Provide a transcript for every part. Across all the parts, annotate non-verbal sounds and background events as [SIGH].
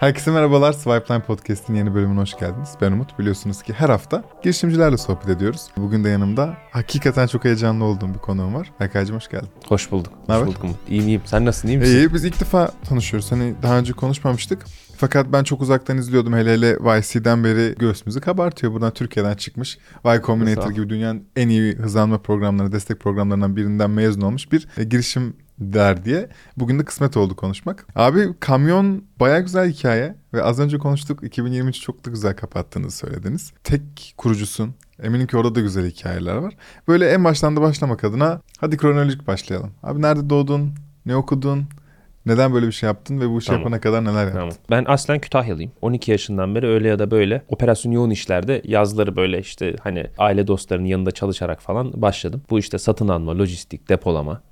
Herkese merhabalar. Swipeline Podcast'in yeni bölümüne hoş geldiniz. Ben Umut. Biliyorsunuz ki her hafta girişimcilerle sohbet ediyoruz. Bugün de yanımda hakikaten çok heyecanlı olduğum bir konuğum var. Berkay'cığım hoş geldin. Hoş bulduk. Ne Hoş bulduk Umut. İyiyim iyiyim. Sen nasılsın iyi misin? İyi biz ilk defa tanışıyoruz. Hani daha önce konuşmamıştık. Fakat ben çok uzaktan izliyordum. Hele hele YC'den beri göğsümüzü kabartıyor. Buradan Türkiye'den çıkmış. Y Combinator gibi dünyanın en iyi hızlanma programları, destek programlarından birinden mezun olmuş bir e, girişim der diye. Bugün de kısmet oldu konuşmak. Abi kamyon baya güzel hikaye ve az önce konuştuk 2023 çok da güzel kapattığınızı söylediniz. Tek kurucusun. Eminim ki orada da güzel hikayeler var. Böyle en baştan da başlamak adına hadi kronolojik başlayalım. Abi nerede doğdun? Ne okudun? Neden böyle bir şey yaptın ve bu işi Tamam. yapana kadar neler yaptın? Tamam. Ben aslen Kütahyalıyım. 12 yaşından beri öyle ya da böyle operasyon yoğun işlerde yazları böyle işte hani aile dostlarının yanında çalışarak falan başladım. Bu işte satın alma, lojistik, depolama.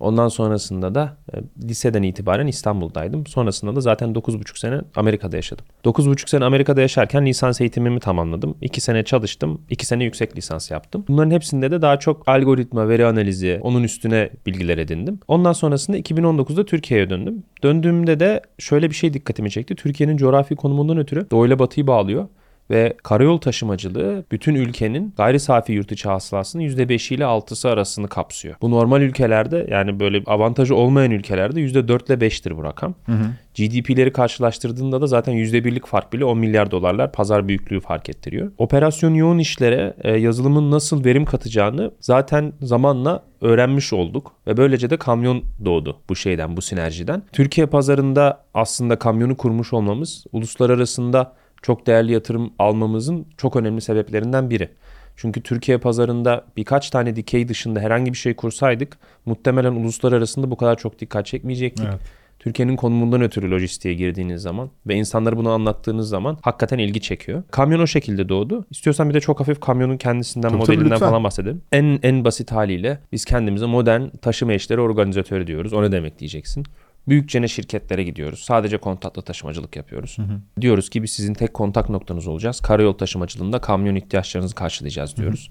Ondan sonrasında da e, liseden itibaren İstanbul'daydım. Sonrasında da zaten 9,5 sene Amerika'da yaşadım. 9,5 sene Amerika'da yaşarken lisans eğitimimi tamamladım. 2 sene çalıştım. 2 sene yüksek lisans yaptım. Bunların hepsinde de daha çok algoritma, veri analizi, onun üstüne bilgiler edindim. Ondan sonrasında 2019'da Türkiye'ye döndüm. Döndüğümde de şöyle bir şey dikkatimi çekti. Türkiye'nin coğrafi konumundan ötürü doğu ile batıyı bağlıyor. Ve karayol taşımacılığı bütün ülkenin gayri safi yurt içi hasılasının %5 ile 6'sı arasını kapsıyor. Bu normal ülkelerde yani böyle avantajı olmayan ülkelerde %4 ile 5'tir bu rakam. GDP'leri karşılaştırdığında da zaten %1'lik fark bile 10 milyar dolarlar pazar büyüklüğü fark ettiriyor. Operasyon yoğun işlere e, yazılımın nasıl verim katacağını zaten zamanla öğrenmiş olduk ve böylece de kamyon doğdu bu şeyden, bu sinerjiden. Türkiye pazarında aslında kamyonu kurmuş olmamız uluslararasında çok değerli yatırım almamızın çok önemli sebeplerinden biri. Çünkü Türkiye pazarında birkaç tane dikey dışında herhangi bir şey kursaydık muhtemelen uluslararasında bu kadar çok dikkat çekmeyecektik. Evet. Türkiye'nin konumundan ötürü lojistiğe girdiğiniz zaman ve insanlara bunu anlattığınız zaman hakikaten ilgi çekiyor. Kamyon o şekilde doğdu. İstiyorsan bir de çok hafif kamyonun kendisinden, Tabii, tabii, modelinden lütfen. falan bahsedelim. En en basit haliyle biz kendimize modern taşıma işleri organizatörü diyoruz. O ne demek diyeceksin. Büyükçene şirketlere gidiyoruz. Sadece kontaklı taşımacılık yapıyoruz. Diyoruz ki biz sizin tek kontak noktanız olacağız. Karayol taşımacılığında kamyon ihtiyaçlarınızı karşılayacağız diyoruz.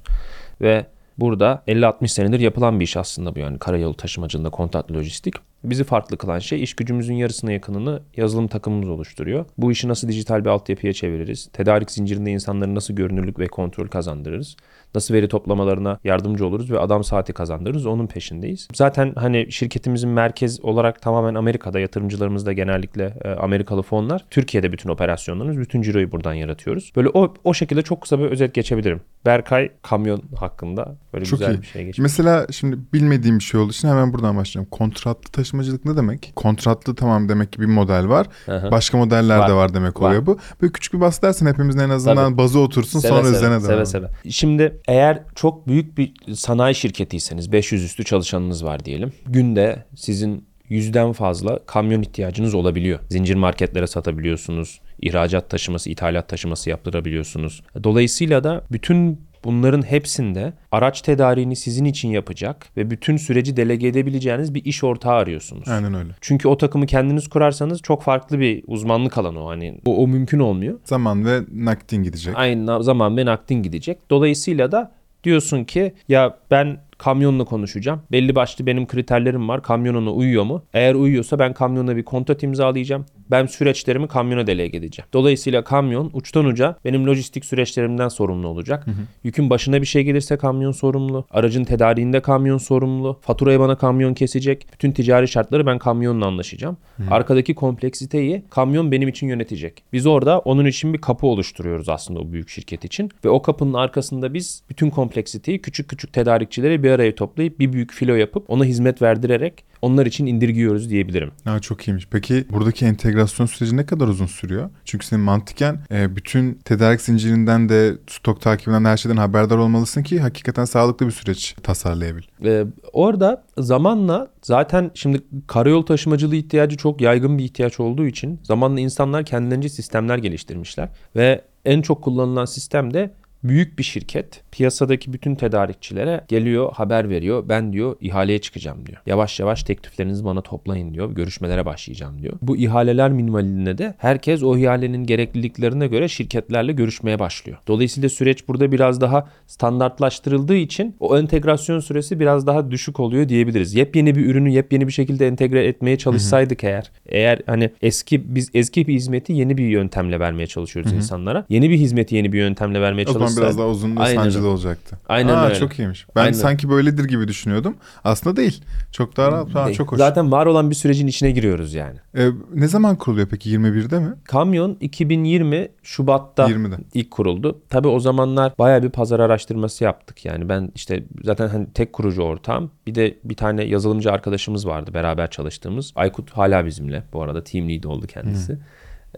Ve burada 50-60 senedir yapılan bir iş aslında bu yani karayolu taşımacılığında kontaklı lojistik. Bizi farklı kılan şey iş gücümüzün yarısına yakınını yazılım takımımız oluşturuyor. Bu işi nasıl dijital bir altyapıya çeviririz? Tedarik zincirinde insanların nasıl görünürlük ve kontrol kazandırırız? Nasıl veri toplamalarına yardımcı oluruz ve adam saati kazandırırız? Onun peşindeyiz. Zaten hani şirketimizin merkez olarak tamamen Amerika'da yatırımcılarımız da genellikle e, Amerikalı fonlar. Türkiye'de bütün operasyonlarımız, bütün ciroyu buradan yaratıyoruz. Böyle o, o şekilde çok kısa bir özet geçebilirim. Berkay kamyon hakkında böyle Çok güzel iyi. bir şey geçmiş. Mesela şimdi bilmediğim bir şey olduğu için hemen buradan başlayalım. Kontratlı taşımacılık ne demek? Kontratlı tamam demek ki bir model var. Aha. Başka modeller Var. de var demek Var. oluyor bu. Böyle küçük bir bahsedersen hepimizin en azından Tabii. bazı otursun Seve sonra seve, üzerine seve devam. seve. Şimdi eğer çok büyük bir sanayi şirketiyseniz 500 üstü çalışanınız var diyelim. Günde sizin yüzden fazla kamyon ihtiyacınız olabiliyor. Zincir marketlere satabiliyorsunuz. ihracat taşıması, ithalat taşıması yaptırabiliyorsunuz. Dolayısıyla da bütün bunların hepsinde araç tedariğini sizin için yapacak ve bütün süreci delege edebileceğiniz bir iş ortağı arıyorsunuz. Aynen öyle. Çünkü o takımı kendiniz kurarsanız çok farklı bir uzmanlık alanı o. Hani o, o mümkün olmuyor. Zaman ve nakdin gidecek. Aynı zaman ve nakdin gidecek. Dolayısıyla da diyorsun ki ya ben kamyonla konuşacağım. Belli başlı benim kriterlerim var. Kamyon ona uyuyor mu? Eğer uyuyorsa ben kamyona bir kontrat imzalayacağım. Ben süreçlerimi kamyona delege edeceğim. Dolayısıyla kamyon uçtan uca benim lojistik süreçlerimden sorumlu olacak. Yükün başına bir şey gelirse kamyon sorumlu. Aracın tedariğinde kamyon sorumlu. Faturayı bana kamyon kesecek. Bütün ticari şartları ben kamyonla anlaşacağım. Arkadaki kompleksiteyi kamyon benim için yönetecek. Biz orada onun için bir kapı oluşturuyoruz aslında o büyük şirket için. Ve o kapının arkasında biz bütün kompleksiteyi küçük küçük tedarikçileri bir araya toplayıp bir büyük filo yapıp ona hizmet verdirerek onlar için indirgiyoruz diyebilirim. Ha, çok iyiymiş. Peki buradaki entegrasyon süreci ne kadar uzun sürüyor? Çünkü senin mantıken e, bütün tedarik zincirinden de stok takibinden de her şeyden haberdar olmalısın ki hakikaten sağlıklı bir süreç tasarlayabil. Ee, orada zamanla zaten şimdi karayol taşımacılığı ihtiyacı çok yaygın bir ihtiyaç olduğu için zamanla insanlar kendilerince sistemler geliştirmişler ve en çok kullanılan sistem de büyük bir şirket piyasadaki bütün tedarikçilere geliyor haber veriyor. Ben diyor ihaleye çıkacağım diyor. Yavaş yavaş tekliflerinizi bana toplayın diyor. Görüşmelere başlayacağım diyor. Bu ihaleler minimalinde de herkes o ihalenin gerekliliklerine göre şirketlerle görüşmeye başlıyor. Dolayısıyla süreç burada biraz daha standartlaştırıldığı için o entegrasyon süresi biraz daha düşük oluyor diyebiliriz. Yepyeni bir ürünü yepyeni bir şekilde entegre etmeye çalışsaydık eğer eğer hani eski biz eski bir hizmeti yeni bir yöntemle vermeye çalışıyoruz insanlara. Yeni bir hizmeti yeni bir yöntemle vermeye O zaman biraz daha uzun ve Aynen sancılı olacaktı. Aynen Aa, öyle. Çok iyiymiş. Ben Aynen. sanki böyledir gibi düşünüyordum. Aslında değil. Çok daha rahat. Değil. çok hoş. Zaten var olan bir sürecin içine giriyoruz yani. Ee, ne zaman kuruluyor peki? 21'de mi? Kamyon 2020 Şubat'ta 20'de. ilk kuruldu. Tabii o zamanlar bayağı bir pazar araştırması yaptık. Yani ben işte zaten hani tek kurucu ortağım. Bir de bir tane yazılımcı arkadaşımız vardı beraber çalıştığımız. Aykut hala bizimle. Bu arada team lead oldu kendisi.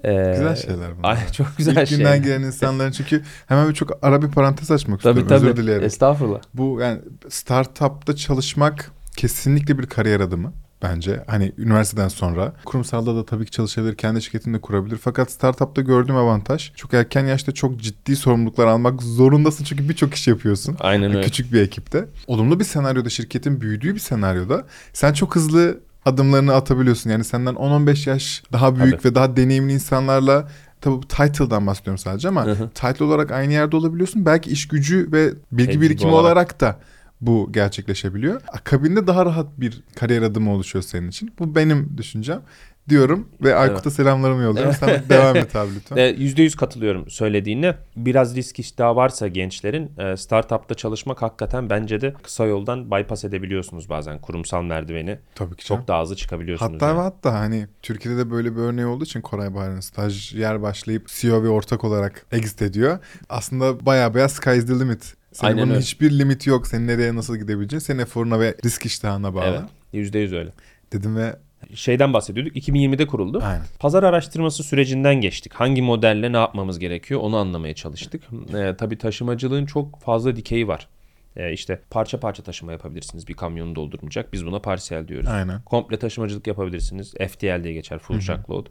Ee, Güzel şeyler bunlar. Ay, çok güzel İlk şey. günden gelen insanların çünkü hemen bir çok ara bir parantez açmak Tabii istiyorum. tabii. Özür dilerim. Estağfurullah. Bu yani startupta çalışmak kesinlikle bir kariyer adımı bence. Hani üniversiteden sonra. Kurumsalda da tabii ki çalışabilir, kendi şirketini de kurabilir. Fakat startupta gördüğüm avantaj çok erken yaşta çok ciddi sorumluluklar almak zorundasın çünkü birçok iş yapıyorsun. Aynen öyle. Küçük bir ekipte. Olumlu bir senaryoda, şirketin büyüdüğü bir senaryoda sen çok hızlı adımlarını atabiliyorsun. Yani senden 10-15 yaş daha büyük Tabii. ve daha deneyimli insanlarla Tabii bu title'dan bahsediyorum sadece ama Hı hı. title olarak aynı yerde olabiliyorsun. Belki iş gücü ve bilgi Tecrübe birikimi olarak. olarak da bu gerçekleşebiliyor. Akabinde daha rahat bir kariyer adımı oluşuyor senin için. Bu benim düşüncem diyorum ve Aykut'a selamlarımı yolluyorum. Sen devam et abi lütfen. [LAUGHS] E, %100 katılıyorum söylediğine. Biraz risk iştahı varsa gençlerin e, startupta çalışmak hakikaten bence de kısa yoldan bypass edebiliyorsunuz bazen kurumsal merdiveni. Tabii ki canım. Çok daha hızlı çıkabiliyorsunuz. Hatta yani. hatta hani Türkiye'de de böyle bir örneği olduğu için Koray Bahar'ın stajyer başlayıp CEO ve ortak olarak exit ediyor. Aslında baya baya sky is the limit. Senin Aynen bunun öyle. hiçbir limiti yok. Senin nereye nasıl gidebileceğin senin eforuna ve risk iştahına bağlı. Evet. %100 öyle. Dedim ve Şeyden bahsediyorduk. 2020'de kuruldu. aynen. Pazar araştırması sürecinden geçtik. Hangi modelle ne yapmamız gerekiyor onu anlamaya çalıştık. Ee, tabii taşımacılığın çok fazla dikeyi var. Ee, işte parça parça taşıma yapabilirsiniz. Bir kamyonu doldurmayacak. Biz buna parsiyel diyoruz. Aynen. Komple taşımacılık yapabilirsiniz. FTL diye geçer. Full truckload.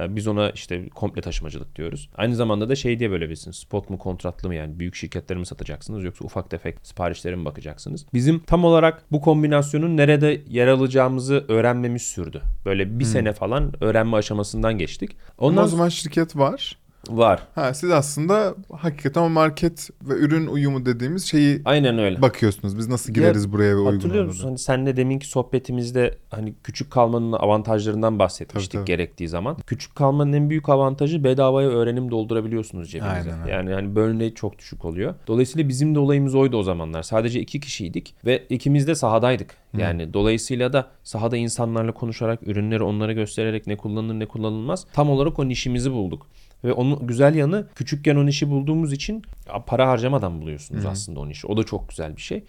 Ee, Biz ona işte komple taşımacılık diyoruz. Aynı zamanda da şey diye bölebilirsiniz. Spot mu kontratlı mı yani büyük şirketleri mi satacaksınız yoksa ufak tefek siparişlere mi bakacaksınız? Bizim tam olarak bu kombinasyonun nerede yer alacağımızı öğrenmemiz sürdü. Böyle bir sene falan öğrenme aşamasından geçtik. Ondan Ondan o zaman şirket var. Var. Ha siz aslında hakikaten o market ve ürün uyumu dediğimiz şeyi Aynen öyle. bakıyorsunuz. Biz nasıl gireriz buraya ve uygun Hatırlıyor musun? Hani senle deminki sohbetimizde hani küçük kalmanın avantajlarından bahsetmiştik Tabii, tabii. gerektiği zaman. Küçük kalmanın en büyük avantajı bedavaya öğrenim doldurabiliyorsunuz cebinize. Aynen. Yani hani burn rate çok düşük oluyor. Dolayısıyla bizim de olayımız oydu o zamanlar. Sadece iki kişiydik ve ikimiz de sahadaydık. Yani dolayısıyla da sahada insanlarla konuşarak, ürünleri onlara göstererek ne kullanılır ne kullanılmaz tam olarak o nişimizi bulduk. Ve onun güzel yanı küçükken o işi bulduğumuz için para harcamadan buluyorsunuz aslında o işi. O da çok güzel bir şey.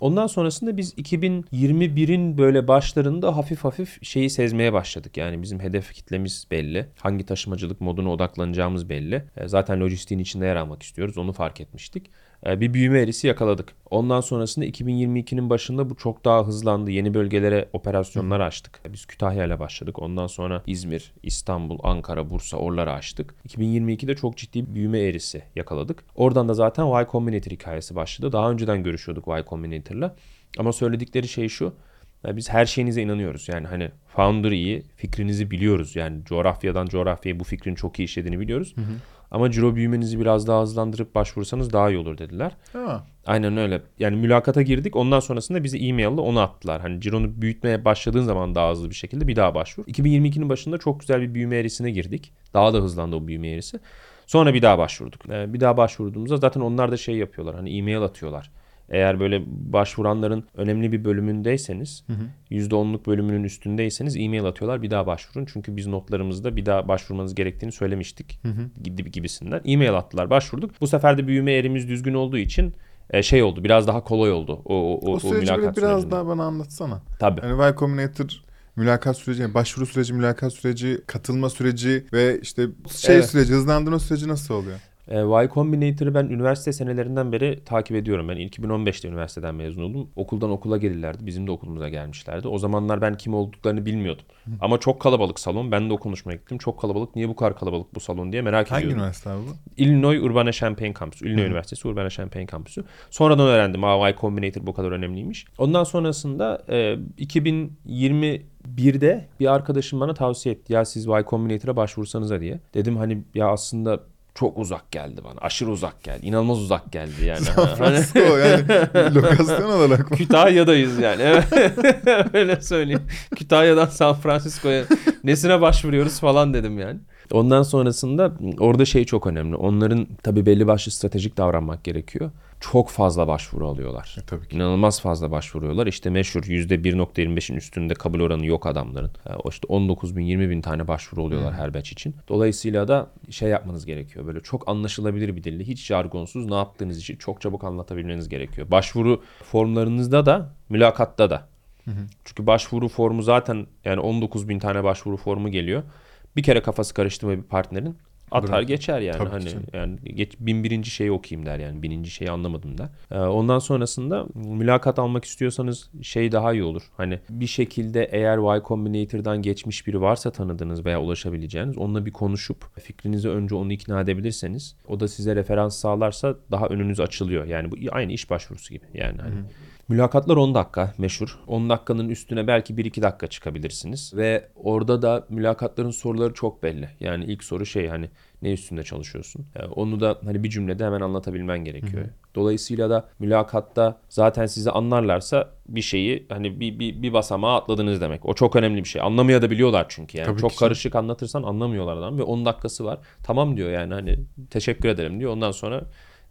Ondan sonrasında biz 2021'in böyle başlarında hafif hafif şeyi sezmeye başladık. Yani bizim hedef kitlemiz belli. Hangi taşımacılık moduna odaklanacağımız belli. Zaten lojistiğin içinde yer almak istiyoruz. Onu fark etmiştik. Ee, bir büyüme eğrisi yakaladık. Ondan sonrasında 2022'nin başında bu çok daha hızlandı. Yeni bölgelere operasyonlar açtık. Biz Kütahya ile başladık. Ondan sonra İzmir, İstanbul, Ankara, Bursa oraları açtık. 2022'de çok ciddi bir büyüme eğrisi yakaladık. Oradan da zaten Y Combinator hikayesi başladı. Daha önceden görüşüyorduk Y Combinator'la. Ama söyledikleri şey şu. ya Biz her şeyinize inanıyoruz. Yani hani founder iyi, fikrinizi biliyoruz. Yani coğrafyadan coğrafyaya bu fikrin çok iyi işlediğini biliyoruz. Ama ciro büyümenizi biraz daha hızlandırıp başvursanız daha iyi olur dediler. Ha. Aynen öyle. Yani mülakata girdik. Ondan sonrasında bizi e-mail'le onu attılar. Hani cironu büyütmeye başladığın zaman daha hızlı bir şekilde bir daha başvur. 2022'nin başında çok güzel bir büyüme eğrisine girdik. Daha da hızlandı o büyüme eğrisi. Sonra bir daha başvurduk. Ee, bir daha başvurduğumuzda zaten onlar da şey yapıyorlar. Hani e-mail atıyorlar. Eğer böyle başvuranların önemli bir bölümündeyseniz, %10'luk bölümünün üstündeyseniz e-mail atıyorlar. Bir daha başvurun. Çünkü biz notlarımızda bir daha başvurmanız gerektiğini söylemiştik. Gibi gibisinden. E-mail attılar, başvurduk. Bu sefer de büyüme eğrimiz düzgün olduğu için e, şey oldu. Biraz daha kolay oldu o o, o, O süreci biraz sürecinde. daha bana anlatsana. Tabii. Yani Y Combinator mülakat süreci, yani başvuru süreci, mülakat süreci, katılma süreci ve işte şey Evet. süreci, hızlandırma süreci nasıl oluyor? E, y Combinator'ı ben üniversite senelerinden beri takip ediyorum. Ben 2015'te üniversiteden mezun oldum. Okuldan okula gelirlerdi. Bizim de okulumuza gelmişlerdi. O zamanlar ben kim olduklarını bilmiyordum. Ama çok kalabalık salon. Ben de o konuşmaya gittim. Çok kalabalık. Niye bu kadar kalabalık bu salon diye merak Hangi ediyordum. üniversite abi bu? Illinois Urbana-Champaign kampüsü. Illinois Üniversitesi Urbana-Champaign kampüsü. Sonradan öğrendim. Aa, Y Combinator bu kadar önemliymiş. Ondan sonrasında e, 2021'de bir arkadaşım bana tavsiye etti. Ya siz Y Combinator'a başvursanıza diye. Dedim hani ya aslında çok uzak geldi bana. Aşırı uzak geldi. İnanılmaz uzak geldi yani. [LAUGHS] San Francisco yani [LAUGHS] lokasyon olarak? Kütahya'dayız yani. [LAUGHS] Öyle söyleyeyim. Kütahya'dan San Francisco'ya nesine başvuruyoruz falan dedim yani. Ondan sonrasında orada şey çok önemli. Onların tabii belli başlı stratejik davranmak gerekiyor. Çok fazla başvuru alıyorlar. E, tabii ki. İnanılmaz fazla başvuruyorlar. İşte meşhur %1.25'in üstünde kabul oranı yok adamların. E, O işte 19 bin 20 bin tane başvuru oluyorlar her batch için. Dolayısıyla da şey yapmanız gerekiyor. Böyle çok anlaşılabilir bir dille hiç jargonsuz ne yaptığınız için çok çabuk anlatabilmeniz gerekiyor. Başvuru formlarınızda da mülakatta da. Çünkü başvuru formu zaten yani 19 bin tane başvuru formu geliyor. Bir kere kafası karıştı mı bir partnerin atar Bırak. geçer yani Tabii hani canım. yani geç, bin birinci şeyi okuyayım der yani bininci şeyi anlamadım der. Ee, ondan sonrasında mülakat almak istiyorsanız şey daha iyi olur. Hani bir şekilde eğer Y Combinator'dan geçmiş biri varsa tanıdığınız veya ulaşabileceğiniz onunla bir konuşup fikrinizi önce onu ikna edebilirseniz o da size referans sağlarsa daha önünüz açılıyor. Yani bu aynı iş başvurusu gibi yani hani. Mülakatlar 10 dakika meşhur. 10 dakikanın üstüne belki 1-2 dakika çıkabilirsiniz. Ve orada da mülakatların soruları çok belli. Yani ilk soru şey hani ne üstünde çalışıyorsun? Yani onu da hani bir cümlede hemen anlatabilmen gerekiyor. Dolayısıyla da mülakatta zaten sizi anlarlarsa bir şeyi hani bir, bir, bir basamağa atladınız demek. O çok önemli bir şey. Anlamaya da biliyorlar çünkü yani. Tabii çok karışık anlatırsan anlamıyorlar adam ve 10 dakikası var. Tamam diyor yani hani teşekkür ederim diyor. Ondan sonra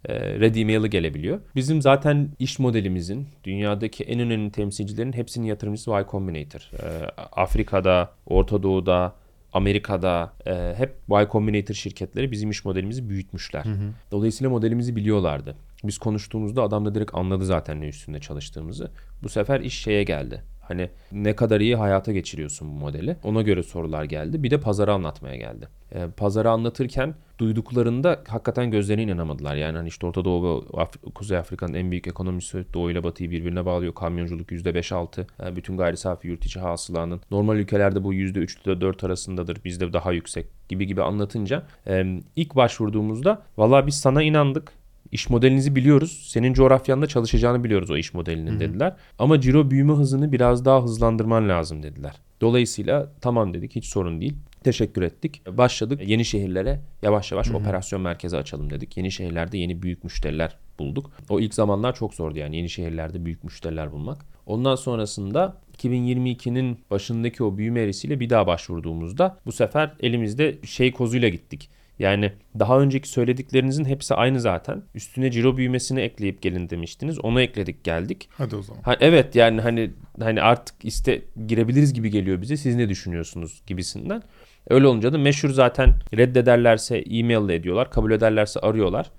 e, ready email'ı gelebiliyor. Bizim zaten iş modelimizin dünyadaki en önemli temsilcilerin hepsinin yatırımcısı Y Combinator. E, Afrika'da, Orta Doğu'da, Amerika'da e, hep Y Combinator şirketleri bizim iş modelimizi büyütmüşler. Dolayısıyla modelimizi biliyorlardı. Biz konuştuğumuzda adam da direkt anladı zaten ne üstünde çalıştığımızı. Bu sefer iş şeye geldi. Hani ne kadar iyi hayata geçiriyorsun bu modeli. Ona göre sorular geldi. Bir de pazarı anlatmaya geldi. Ee, pazarı anlatırken duyduklarında hakikaten gözlerine inanamadılar. Yani hani işte Orta Doğu ve Af- Kuzey Afrika'nın en büyük ekonomisi Doğu ile Batı'yı birbirine bağlıyor. Kamyonculuk %5-6. Yani bütün gayri safi yurt içi hasılanın. Normal ülkelerde bu %3 ile 4 arasındadır. Bizde daha yüksek gibi gibi anlatınca e, ilk başvurduğumuzda valla biz sana inandık. İş modelinizi biliyoruz. Senin coğrafyanda çalışacağını biliyoruz o iş modelinin dediler. Ama ciro büyüme hızını biraz daha hızlandırman lazım dediler. Dolayısıyla tamam dedik hiç sorun değil. Teşekkür ettik. Başladık yeni şehirlere yavaş yavaş operasyon merkezi açalım dedik. Yeni şehirlerde yeni büyük müşteriler bulduk. O ilk zamanlar çok zordu yani yeni şehirlerde büyük müşteriler bulmak. Ondan sonrasında 2022'nin başındaki o büyüme eğrisiyle bir daha başvurduğumuzda bu sefer elimizde şey kozuyla gittik. Yani daha önceki söylediklerinizin hepsi aynı zaten. Üstüne ciro büyümesini ekleyip gelin demiştiniz. Onu ekledik geldik. Hadi o zaman. Ha, evet yani hani hani artık iste girebiliriz gibi geliyor bize. Siz ne düşünüyorsunuz gibisinden. Öyle olunca da meşhur zaten reddederlerse e-mail ediyorlar. Kabul ederlerse arıyorlar.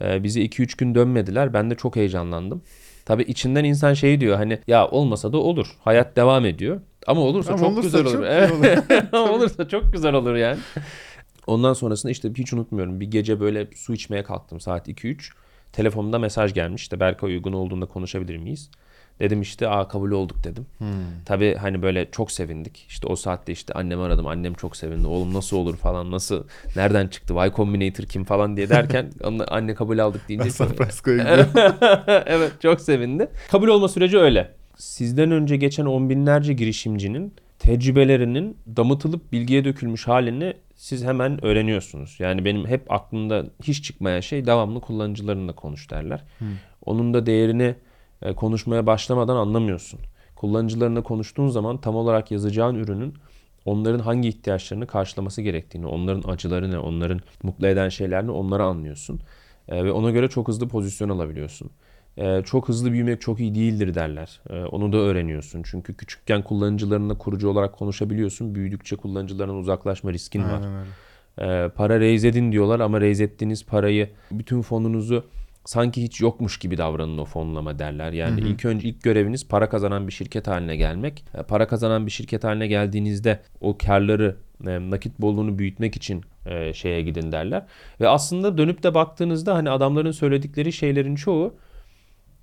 Ee, bize 2-3 gün dönmediler. Ben de çok heyecanlandım. Tabii içinden insan şey diyor hani ya olmasa da olur. Hayat devam ediyor. Ama olursa Ama çok olursa güzel çok olur. iyi Evet. [LAUGHS] Ama olursa çok güzel olur yani. Ondan sonrasında işte hiç unutmuyorum. Bir gece böyle su içmeye kalktım saat 2-3. Telefonumda mesaj gelmiş. İşte Berkay uygun olduğunda konuşabilir miyiz? Dedim işte aa kabul olduk dedim. Tabii hani böyle çok sevindik. İşte o saatte işte annemi aradım. Annem çok sevindi. Oğlum nasıl olur falan nasıl nereden çıktı? Y Combinator kim falan diye derken [LAUGHS] anne kabul aldık deyince San Francisco'ya gidiyorum. evet çok sevindi. Kabul olma süreci öyle. Sizden önce geçen on binlerce girişimcinin tecrübelerinin damıtılıp bilgiye dökülmüş halini siz hemen öğreniyorsunuz. Yani benim hep aklımda hiç çıkmayan şey devamlı kullanıcılarınla konuş derler. Onun da değerini e, konuşmaya başlamadan anlamıyorsun. Kullanıcılarına konuştuğun zaman tam olarak yazacağın ürünün onların hangi ihtiyaçlarını karşılaması gerektiğini, onların acıları ne, onların mutlu eden şeyler ne onları anlıyorsun. E, ve ona göre çok hızlı pozisyon alabiliyorsun. E, çok hızlı büyümek çok iyi değildir derler. E, onu da öğreniyorsun. Çünkü küçükken kullanıcılarınla kurucu olarak konuşabiliyorsun. Büyüdükçe kullanıcılarından uzaklaşma riskin var. Aynen öyle. E, para raise edin diyorlar ama raise ettiğiniz parayı bütün fonunuzu sanki hiç yokmuş gibi davranın o fonlama derler. Yani ilk önce ilk göreviniz para kazanan bir şirket haline gelmek. E, para kazanan bir şirket haline geldiğinizde o karları e, nakit bolluğunu büyütmek için e, şeye gidin derler. Ve aslında dönüp de baktığınızda hani adamların söyledikleri şeylerin çoğu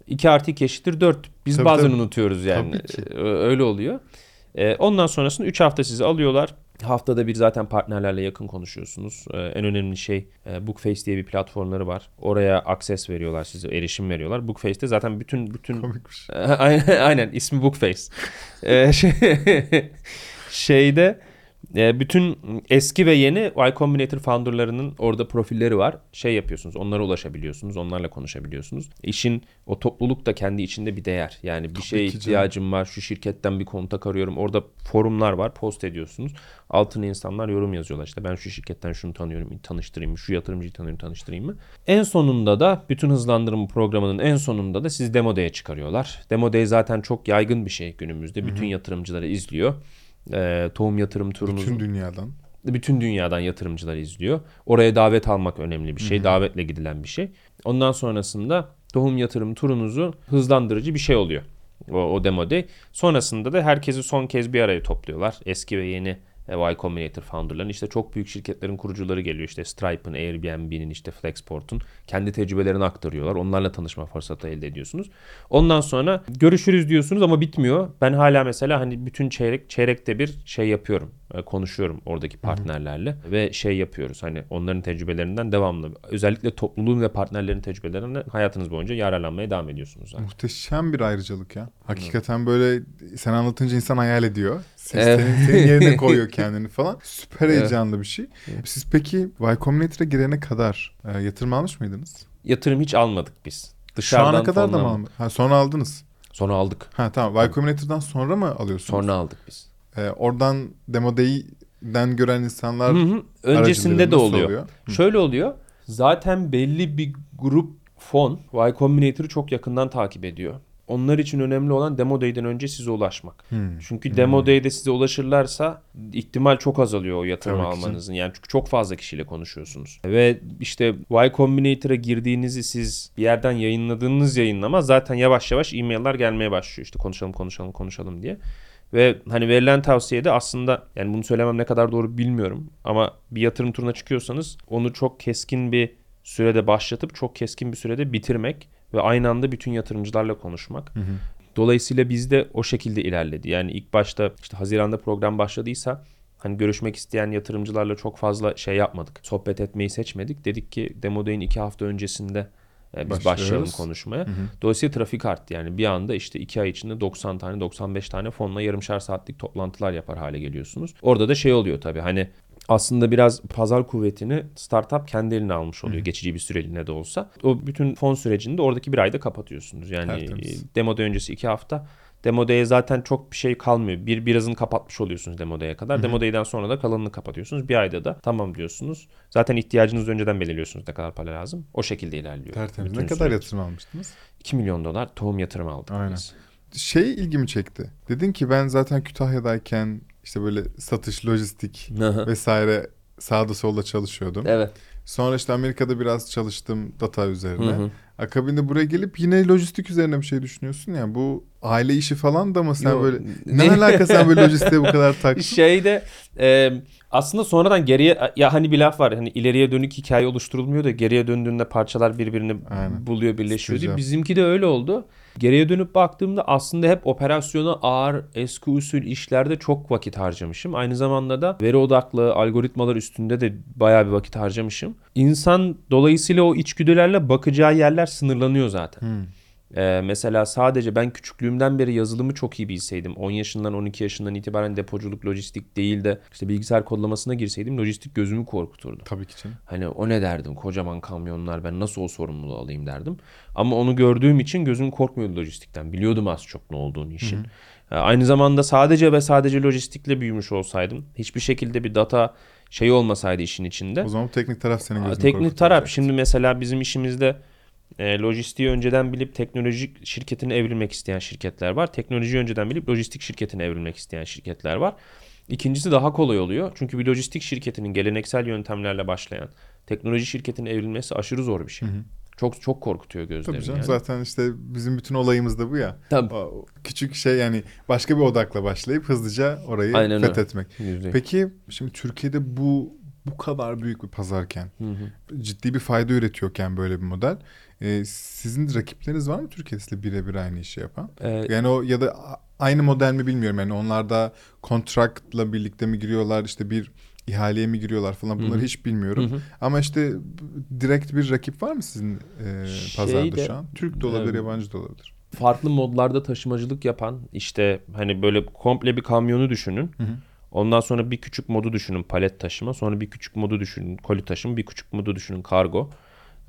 2 artı 2 eşittir 4. Biz Tabii, bazen tabii. unutuyoruz yani. Tabii. Ee, Öyle oluyor. Ee, ondan sonrasında 3 hafta sizi alıyorlar. Haftada bir zaten partnerlerle yakın konuşuyorsunuz. Ee, en önemli şey e, Bookface diye bir platformları var. Oraya access veriyorlar size, erişim veriyorlar. Bookface'te zaten bütün bütün Komikmiş. [LAUGHS] aynen, aynen ismi Bookface. Ee, [LAUGHS] şey, şeyde bütün eski ve yeni Y Combinator founderlarının orada profilleri var. Şey yapıyorsunuz, onlara ulaşabiliyorsunuz, onlarla konuşabiliyorsunuz. İşin o topluluk da kendi içinde bir değer. Yani bir Tabii şeye canım. ihtiyacım var, şu şirketten bir kontak arıyorum. Orada forumlar var, post ediyorsunuz. Altına insanlar yorum yazıyorlar. İşte ben şu şirketten şunu tanıyorum, tanıştırayım mı? Şu yatırımcıyı tanıyorum, tanıştırayım mı? En sonunda da bütün hızlandırma programının en sonunda da sizi Demo Day'e çıkarıyorlar. Demo Day zaten çok yaygın bir şey günümüzde. Bütün yatırımcıları izliyor. Ee, tohum yatırım turunuzu Bütün dünyadan. bütün dünyadan yatırımcılar izliyor. Oraya davet almak önemli bir şey. Davetle gidilen bir şey. Ondan sonrasında tohum yatırım turunuzu hızlandırıcı bir şey oluyor. O, o demo day. Sonrasında da herkesi son kez bir araya topluyorlar. Eski ve yeni e, Y Combinator founder'ların işte çok büyük şirketlerin kurucuları geliyor. İşte Stripe'ın, Airbnb'nin, işte Flexport'un kendi tecrübelerini aktarıyorlar. Onlarla tanışma fırsatı elde ediyorsunuz. Ondan sonra görüşürüz diyorsunuz ama bitmiyor. Ben hala mesela hani bütün çeyrek çeyrekte bir şey yapıyorum. E, Konuşuyorum oradaki partnerlerle ve şey yapıyoruz. Hani onların tecrübelerinden devamlı. Özellikle topluluğun ve partnerlerin tecrübelerinden hayatınız boyunca yararlanmaya devam ediyorsunuz zaten. Muhteşem bir ayrıcalık ya. Hakikaten böyle sen anlatınca insan hayal ediyor. Evet. senin, yerine [LAUGHS] koyuyor kendini falan. Süper Evet. heyecanlı bir şey. Siz peki Y Combinator'a girene kadar e, yatırım almış mıydınız? Yatırım hiç almadık biz. Şu Dışarıdan ana kadar da mı almadınız? Ha, sonra aldınız. Sonra aldık. Ha tamam. Y Combinator'dan sonra mı alıyorsunuz? Sonra aldık biz. E, oradan Demo Day'den gören insanlar Hı hı. Öncesinde de nasıl oluyor. Şöyle oluyor. Zaten belli bir grup fon Y Combinator'ı çok yakından takip ediyor. Onlar için önemli olan Demo Day'den önce size ulaşmak. Hmm. Çünkü Demo Day'de size ulaşırlarsa ihtimal çok azalıyor o yatırım Tabii ki almanızın. Yani çünkü çok fazla kişiyle konuşuyorsunuz. Ve işte Y Combinator'a girdiğinizi siz bir yerden yayınladığınız yayınlama zaten yavaş yavaş e-mail'lar gelmeye başlıyor. İşte konuşalım konuşalım konuşalım diye. Ve hani verilen tavsiye de aslında yani bunu söylemem ne kadar doğru bilmiyorum ama bir yatırım turuna çıkıyorsanız onu çok keskin bir sürede başlatıp çok keskin bir sürede bitirmek ve aynı anda bütün yatırımcılarla konuşmak. Dolayısıyla bizde o şekilde ilerledi. Yani ilk başta işte Haziran'da program başladıysa hani görüşmek isteyen yatırımcılarla çok fazla şey yapmadık. Sohbet etmeyi seçmedik. Dedik ki Demo Day'in iki hafta öncesinde e, biz Başlıyoruz. başlayalım konuşmaya. Dolayısıyla trafik arttı. Yani bir anda işte iki ay içinde 90 tane 95 tane fonla yarımşar saatlik toplantılar yapar hale geliyorsunuz. Orada da şey oluyor tabii hani aslında biraz pazar kuvvetini startup kendi eline almış oluyor geçici bir süreliğine de olsa. O bütün fon sürecini de oradaki bir ayda kapatıyorsunuz. Yani Tertemiz. e, demo day öncesi iki hafta Demo Day'e zaten çok bir şey kalmıyor. Bir birazını kapatmış oluyorsunuz Demo Day'e kadar. Demo Day'den sonra da kalanını kapatıyorsunuz. Bir ayda da tamam diyorsunuz. Zaten ihtiyacınızı önceden belirliyorsunuz ne kadar para lazım. O şekilde ilerliyor. Tertemiz. bütün Ne kadar süreç. yatırım almıştınız? 2 milyon dolar tohum yatırımı aldık Aynen. biz. Şey ilgimi çekti. Dedin ki ben zaten Kütahya'dayken işte böyle satış, lojistik vesaire sağda solda çalışıyordum. evet. Sonra işte Amerika'da biraz çalıştım data üzerine. Hı hı. Akabinde buraya gelip yine lojistik üzerine bir şey düşünüyorsun ya. Bu aile işi falan da mı sen Yo, böyle... Ne alaka sen böyle lojistiğe bu kadar [LAUGHS] taktın? Şeyde e, aslında sonradan geriye ya hani bir laf var hani ileriye dönük hikaye oluşturulmuyor da geriye döndüğünde parçalar birbirini Aynen. buluyor birleşiyor diye. Bizimki de öyle oldu. Geriye dönüp baktığımda aslında hep operasyona ağır eski usul işlerde çok vakit harcamışım. Aynı zamanda da veri odaklı algoritmalar üstünde de bayağı bir vakit harcamışım. İnsan dolayısıyla o içgüdülerle bakacağı yerler sınırlanıyor zaten. Hmm. Ee, mesela sadece ben küçüklüğümden beri yazılımı çok iyi bilseydim. 10 yaşından 12 yaşından itibaren depoculuk, lojistik değil de işte bilgisayar kodlamasına girseydim lojistik gözümü korkuturdu. Tabii ki canım. Hani o ne derdim kocaman kamyonlar ben nasıl o sorumluluğu alayım derdim. Ama onu gördüğüm için gözüm korkmuyordu lojistikten. Biliyordum az çok ne olduğunu işin. Ee, Aynı zamanda sadece ve sadece lojistikle büyümüş olsaydım hiçbir şekilde bir data şey olmasaydı işin içinde. O zaman teknik taraf senin gözünü Teknik taraf. Şimdi mesela bizim işimizde e, lojistiği önceden bilip teknoloji şirketine evrilmek isteyen şirketler var. Teknolojiyi önceden bilip lojistik şirketine evrilmek isteyen şirketler var. İkincisi daha kolay oluyor. Çünkü bir lojistik şirketinin geleneksel yöntemlerle başlayan teknoloji şirketine evrilmesi aşırı zor bir şey. Çok çok korkutuyor gözlerini. Tabii canım yani. zaten işte bizim bütün olayımız da bu ya. Tabii. O küçük şey yani başka bir odakla başlayıp hızlıca orayı Aynen öyle. fethetmek. Yüzde. Peki şimdi Türkiye'de bu bu kadar büyük bir pazarken, ciddi bir fayda üretiyorken böyle bir model. E, sizin rakipleriniz var mı Türkiye'de birebir aynı işi yapan? Ee, Yani o ya da aynı model mi bilmiyorum. Yani onlar da kontraktla birlikte mi giriyorlar işte bir ihaleye mi giriyorlar falan bunları Hı hı. hiç bilmiyorum. Hı hı. Ama işte direkt bir rakip var mı sizin e, pazarda Şeyde, şu an? Türk de olabilir, e, yabancı da olabilir. farklı modlarda taşımacılık yapan işte hani böyle komple bir kamyonu düşünün. Hı hı. Ondan sonra bir küçük modu düşünün palet taşıma. Sonra bir küçük modu düşünün koli taşıma. Bir küçük modu düşünün kargo.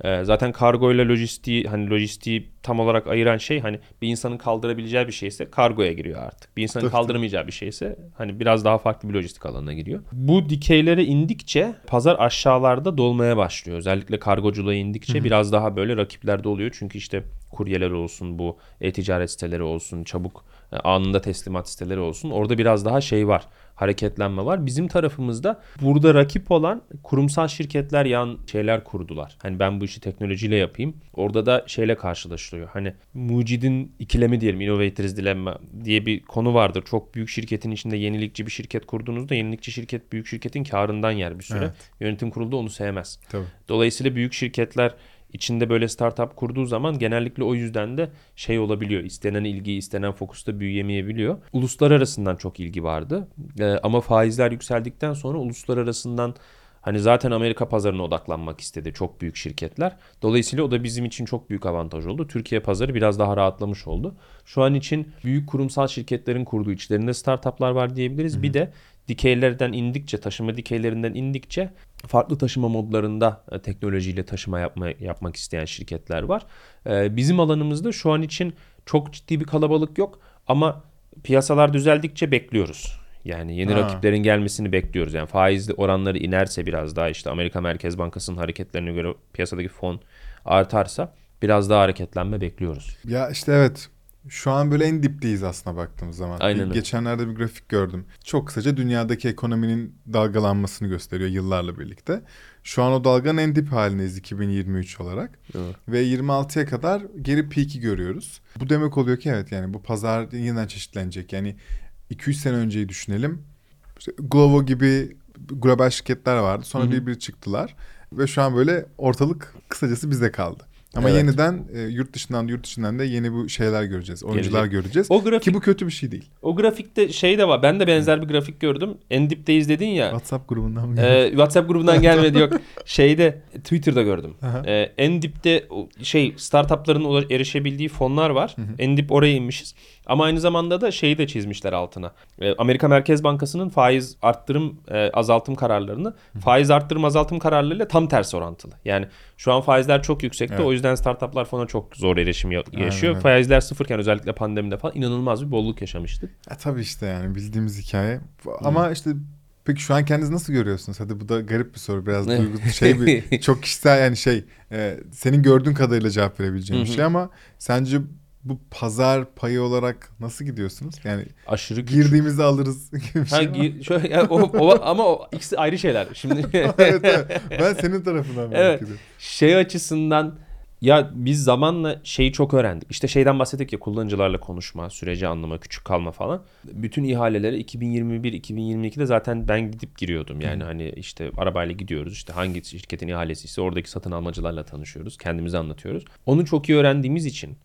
Ee, zaten kargo ile lojistiği hani lojistiği tam olarak ayıran şey hani bir insanın kaldırabileceği bir şeyse kargoya giriyor artık. Bir insanın kaldıramayacağı bir şeyse hani biraz daha farklı bir lojistik alanına giriyor. Bu dikeylere indikçe pazar aşağılarda dolmaya başlıyor. Özellikle kargoculuğa indikçe biraz daha böyle rakiplerde oluyor. Çünkü işte kuryeler olsun bu e-ticaret siteleri olsun çabuk anında teslimat siteleri olsun. Orada biraz daha şey var. Hareketlenme var. Bizim tarafımızda burada rakip olan kurumsal şirketler yan şeyler kurdular. Hani ben bu işi teknolojiyle yapayım. Orada da şeyle karşılaşılıyor. Hani mucidin ikilemi diyelim, innovators dilemma diye bir konu vardır. Çok büyük şirketin içinde yenilikçi bir şirket kurduğunuzda yenilikçi şirket büyük şirketin karından yer bir süre. Evet. Yönetim kurulu da onu sevmez. Tabii. Dolayısıyla büyük şirketler içinde böyle startup kurduğu zaman genellikle o yüzden de şey olabiliyor. İstenen ilgi, istenen fokusta büyüyemeyebiliyor. Uluslararasından çok ilgi vardı. Ee, ama faizler yükseldikten sonra uluslararasından hani zaten Amerika pazarına odaklanmak istedi çok büyük şirketler. Dolayısıyla o da bizim için çok büyük avantaj oldu. Türkiye pazarı biraz daha rahatlamış oldu. Şu an için büyük kurumsal şirketlerin kurduğu içlerinde startuplar var diyebiliriz. Bir de dikeylerden indikçe, taşıma dikeylerinden indikçe farklı taşıma modlarında e, teknolojiyle taşıma yapma, yapmak isteyen şirketler var. E, bizim alanımızda şu an için çok ciddi bir kalabalık yok ama piyasalar düzeldikçe bekliyoruz. Yani yeni Ha. rakiplerin gelmesini bekliyoruz. Yani faizli oranları inerse biraz daha işte Amerika Merkez Bankası'nın hareketlerine göre piyasadaki fon artarsa biraz daha hareketlenme bekliyoruz. Ya işte evet. Şu an böyle en dipteyiz aslında baktığımız zaman. Aynen Bir- öyle. Geçenlerde bir grafik gördüm. Çok kısaca dünyadaki ekonominin dalgalanmasını gösteriyor yıllarla birlikte. Şu an o dalganın en dip halindeyiz 2023 olarak. Evet. Ve 26'ya kadar geri peak'i görüyoruz. Bu demek oluyor ki evet yani bu pazar yeniden çeşitlenecek. Yani 2-3 sene önceyi düşünelim. İşte Glovo gibi global şirketler vardı. Sonra Hı hı. birbiri çıktılar. Ve şu an böyle ortalık kısacası bize kaldı. Ama Evet. yeniden e, yurt dışından yurt içinden de yeni bu şeyler göreceğiz. Oyuncular Gelecek. göreceğiz. O grafik Ki bu kötü bir şey değil. o grafikte şey de var. Ben de benzer bir grafik gördüm. En dipteyiz dedin ya. WhatsApp grubundan mı? Ee, WhatsApp grubundan gelmedi yok. [LAUGHS] Şeyde Twitter'da gördüm. Aha. Ee, en dipte şey startupların erişebildiği fonlar var. En dip oraya inmişiz. Ama aynı zamanda da şeyi de çizmişler altına. Ee, Amerika Merkez Bankası'nın faiz arttırım e, azaltım kararlarını faiz arttırım azaltım kararlarıyla tam tersi orantılı. Yani şu an faizler çok yüksekte. Evet. O yüzden startuplar fona çok zor erişim ya- yaşıyor. öyle. Faizler sıfırken özellikle pandemide falan inanılmaz bir bolluk yaşamıştık. Ya, tabii işte yani bildiğimiz hikaye. Ama işte peki şu an kendinizi nasıl görüyorsunuz? Hadi bu da garip bir soru. Biraz duygu şey bir [LAUGHS] çok kişisel yani şey e, senin gördüğün kadarıyla cevap verebileceğim bir Hı hı. şey ama sence bu pazar payı olarak nasıl gidiyorsunuz? Yani Aşırı küçük. girdiğimizde alırız [LAUGHS] gibi bir Ha, şey mi? gi- şöyle, yani o, o- ama o ikisi ayrı şeyler. [LAUGHS] Şimdi evet, evet. Ben senin tarafından merak Evet. ediyorum. şey açısından ya biz zamanla şeyi çok öğrendik. İşte şeyden bahsettik ya kullanıcılarla konuşma, süreci anlama, küçük kalma falan. Bütün ihalelere 2021-2022'de zaten ben gidip giriyordum. Yani hani işte arabayla gidiyoruz. işte hangi şirketin ihalesi ise oradaki satın almacılarla tanışıyoruz. Kendimizi anlatıyoruz. Onu çok iyi öğrendiğimiz için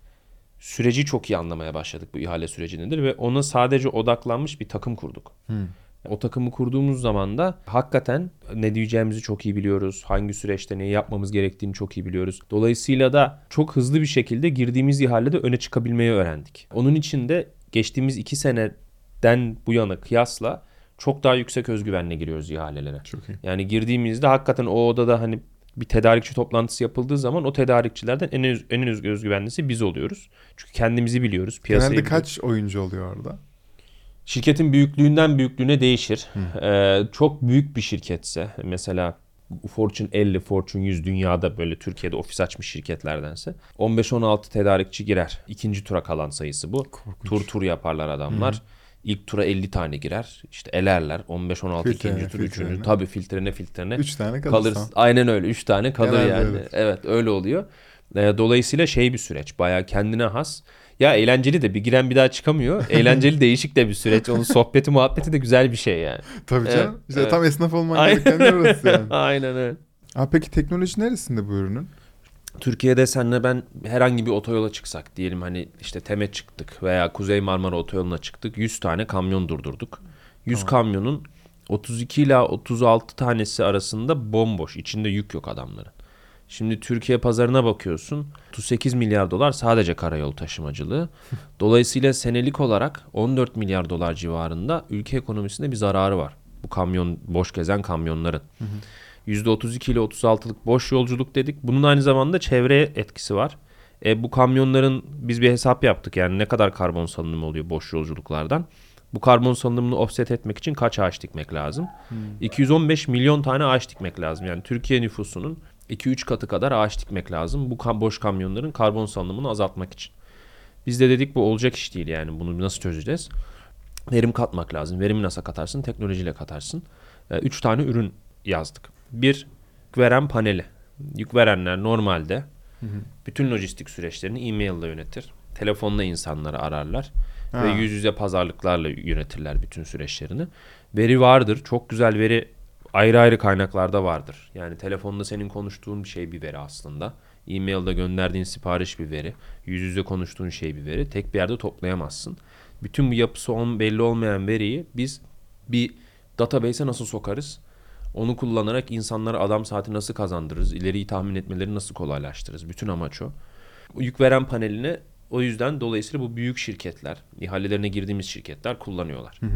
süreci çok iyi anlamaya başladık bu ihale süreci nedir ve ona sadece odaklanmış bir takım kurduk. O takımı kurduğumuz zaman da hakikaten ne diyeceğimizi çok iyi biliyoruz. Hangi süreçte neyi yapmamız gerektiğini çok iyi biliyoruz. Dolayısıyla da çok hızlı bir şekilde girdiğimiz ihalede öne çıkabilmeyi öğrendik. Onun için de geçtiğimiz iki seneden bu yana kıyasla çok daha yüksek özgüvenle giriyoruz ihalelere. Çok iyi. Yani girdiğimizde hakikaten o odada hani bir tedarikçi toplantısı yapıldığı zaman o tedarikçilerden en, en öz- özgüvenlisi biz oluyoruz. Çünkü kendimizi biliyoruz. Piyasayı Genelde biliyoruz. kaç oyuncu oluyor orada? Şirketin büyüklüğünden büyüklüğüne değişir. Ee, çok büyük bir şirketse mesela Fortune 50, Fortune 100 dünyada böyle Türkiye'de ofis açmış şirketlerdense 15-16 tedarikçi girer. İkinci tura kalan sayısı bu. Korkunç. Tur tur yaparlar adamlar. İlk tura 50 tane girer. İşte elerler. 15-16 Filtrene, ikinci tur, üçüncü. filtrene. Tabii filtrene filtrene. Üç tane Kalır. kalırsa. Aynen öyle. Üç tane kalır Genelde yani. öyledir. Evet öyle oluyor. E, dolayısıyla şey bir süreç. Bayağı kendine has. Ya eğlenceli de bir giren bir daha çıkamıyor. [LAUGHS] Eğlenceli değişik de bir süreç. Onun sohbeti muhabbeti de güzel bir şey yani. Tabii Evet, canım. İşte evet. tam esnaf olman gereken yer orası yani. [LAUGHS] Aynen öyle. Abi peki teknoloji neresinde bu ürünün? Türkiye'de senle ben herhangi bir otoyola çıksak diyelim hani işte Tem'e çıktık veya Kuzey Marmara Otoyolu'na çıktık 100 tane kamyon durdurduk. 100 kamyonun 32 ila 36 tanesi arasında bomboş içinde yük yok adamların. Şimdi Türkiye pazarına bakıyorsun 38 milyar dolar sadece karayolu taşımacılığı. [LAUGHS] Dolayısıyla senelik olarak 14 milyar dolar civarında ülke ekonomisinde bir zararı var. Bu kamyon boş gezen kamyonların. %32 ile 36'lık boş yolculuk dedik. Bunun aynı zamanda çevreye etkisi var. E, bu kamyonların biz bir hesap yaptık. Yani ne kadar karbon salınımı oluyor boş yolculuklardan. Bu karbon salınımını offset etmek için kaç ağaç dikmek lazım? 215 milyon tane ağaç dikmek lazım. Yani Türkiye nüfusunun 2-3 katı kadar ağaç dikmek lazım. Bu kam- boş kamyonların karbon salınımını azaltmak için. Biz de dedik bu olacak iş değil yani bunu nasıl çözeceğiz? Verim katmak lazım. Verimi nasıl katarsın? Teknolojiyle katarsın. E, üç tane ürün yazdık. Bir, yük veren paneli. Yük verenler normalde bütün lojistik süreçlerini e-mail ile yönetir. Telefonla insanları ararlar. Ha. Ve yüz yüze pazarlıklarla yönetirler bütün süreçlerini. Veri vardır. Çok güzel veri ayrı ayrı kaynaklarda vardır. Yani telefonda senin konuştuğun bir şey bir veri aslında. E-mailde gönderdiğin sipariş bir veri. Yüz yüze konuştuğun şey bir veri. Tek bir yerde toplayamazsın. Bütün bu yapısı on, belli olmayan veriyi biz bir database'e nasıl sokarız? Onu kullanarak insanlara adam saati nasıl kazandırırız? İleriyi tahmin etmeleri nasıl kolaylaştırırız? Bütün amaç o. Yük veren panelini o yüzden dolayısıyla bu büyük şirketler, ihalelerine girdiğimiz şirketler kullanıyorlar. Ee,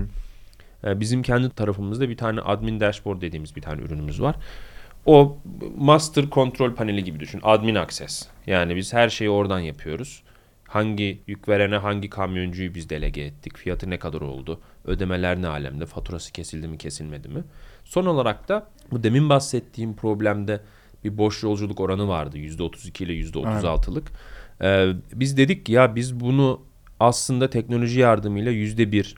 Bizim kendi tarafımızda bir tane admin dashboard dediğimiz bir tane ürünümüz var. O master kontrol paneli gibi düşün. Admin access. Yani biz her şeyi oradan yapıyoruz. Hangi yük verene hangi kamyoncuyu biz delege ettik? Fiyatı ne kadar oldu? Ödemeler ne alemde? Faturası kesildi mi kesilmedi mi? Son olarak da bu demin bahsettiğim problemde bir boş yolculuk oranı vardı. %32 ile %36'lık. Ee, biz dedik ki ya biz bunu aslında teknoloji yardımıyla %1,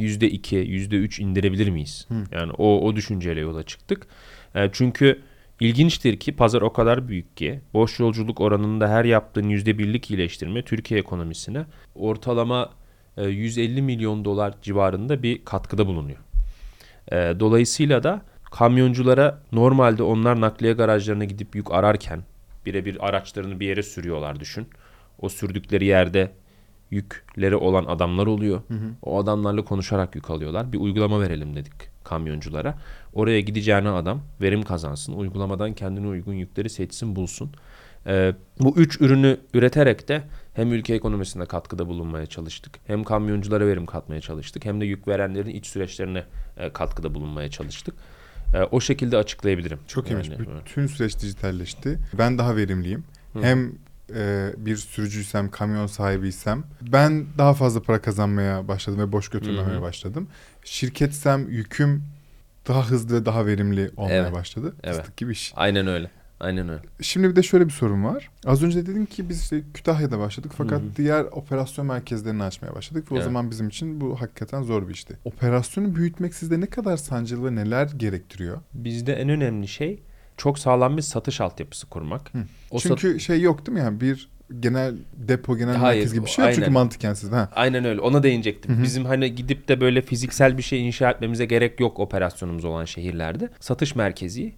%2, %3 indirebilir miyiz? Yani o, o düşünceyle yola çıktık. Ee, çünkü ilginçtir ki pazar o kadar büyük ki boş yolculuk oranında her yaptığın %1'lik iyileştirme Türkiye ekonomisine ortalama e, 150 milyon dolar civarında bir katkıda bulunuyor. Ee, dolayısıyla da kamyonculara normalde onlar nakliye garajlarına gidip yük ararken birebir araçlarını bir yere sürüyorlar düşün. O sürdükleri yerde yükleri olan adamlar oluyor. O adamlarla konuşarak yük alıyorlar. Bir uygulama verelim dedik kamyonculara. Oraya gideceğine adam verim kazansın. Uygulamadan kendine uygun yükleri seçsin bulsun. Ee, bu üç ürünü üreterek de hem ülke ekonomisine katkıda bulunmaya çalıştık. Hem kamyonculara verim katmaya çalıştık. Hem de yük verenlerin iç süreçlerine e, katkıda bulunmaya çalıştık. E, o şekilde açıklayabilirim. Çok iyiymiş. Yani. Bütün süreç dijitalleşti. Ben daha verimliyim. Hem e, bir sürücüysem, kamyon sahibiysem ben daha fazla para kazanmaya başladım ve boş götürmemeye Hı hı. başladım. Şirketsem yüküm daha hızlı ve daha verimli olmaya Evet. başladı. Evet. Fıstık gibi iş. Aynen öyle. Aynen öyle. Şimdi bir de şöyle bir sorun var. Az önce dedin ki biz işte Kütahya'da başladık fakat Hı hı. diğer operasyon merkezlerini açmaya başladık ve o Evet. zaman bizim için bu hakikaten zor bir işti. Operasyonu büyütmek sizde ne kadar sancılı ve neler gerektiriyor? Bizde en önemli şey çok sağlam bir satış altyapısı kurmak. Hı. O sat- Çünkü şey yok değil mi yani bir genel depo genel Hayır, merkez gibi bir şey yok çünkü aynen. mantıken siz. Ha. Aynen öyle. Ona değinecektim. Hı hı. Bizim hani gidip de böyle fiziksel bir şey inşa etmemize gerek yok operasyonumuz olan şehirlerde. Satış merkezi.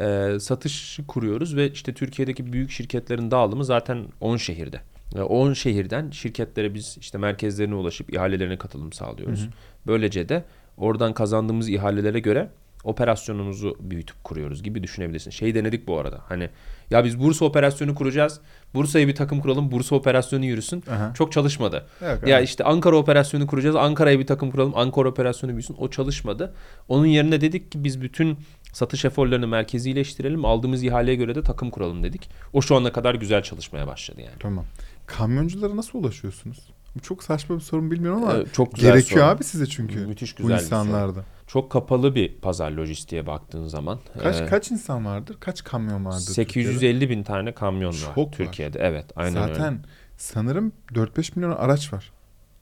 e, satışı kuruyoruz ve işte Türkiye'deki büyük şirketlerin dağılımı zaten 10 şehirde. E, 10 şehirden şirketlere biz işte merkezlerine ulaşıp ihalelerine katılım sağlıyoruz. Böylece de oradan kazandığımız ihalelere göre operasyonumuzu büyütüp kuruyoruz gibi düşünebilirsin. Şey denedik bu arada. Hani ya biz Bursa operasyonu kuracağız. Bursa'ya bir takım kuralım. Bursa operasyonu yürüsün. Aha. Çok çalışmadı. Evet, Ya evet. işte Ankara operasyonu kuracağız. Ankara'ya bir takım kuralım. Ankara operasyonu büyüsün. O çalışmadı. Onun yerine dedik ki biz bütün satış eforlarını merkezileştirelim. Aldığımız ihaleye göre de takım kuralım dedik. O şu ana kadar güzel çalışmaya başladı yani. Tamam. Kamyonculara nasıl ulaşıyorsunuz? Bu çok saçma bir sorun bilmiyorum ama Ee, çok güzel gerekiyor soru. abi size çünkü. Müthiş bu güzel bir soru. insanlarda. Çok kapalı bir pazar lojistiğe baktığın zaman. Kaç Ee, kaç insan vardır? Kaç kamyon vardır? Türkiye'de? 850 bin tane kamyon var Çok var. Türkiye'de. Evet aynen öyle. Zaten sanırım 4-5 milyon araç var.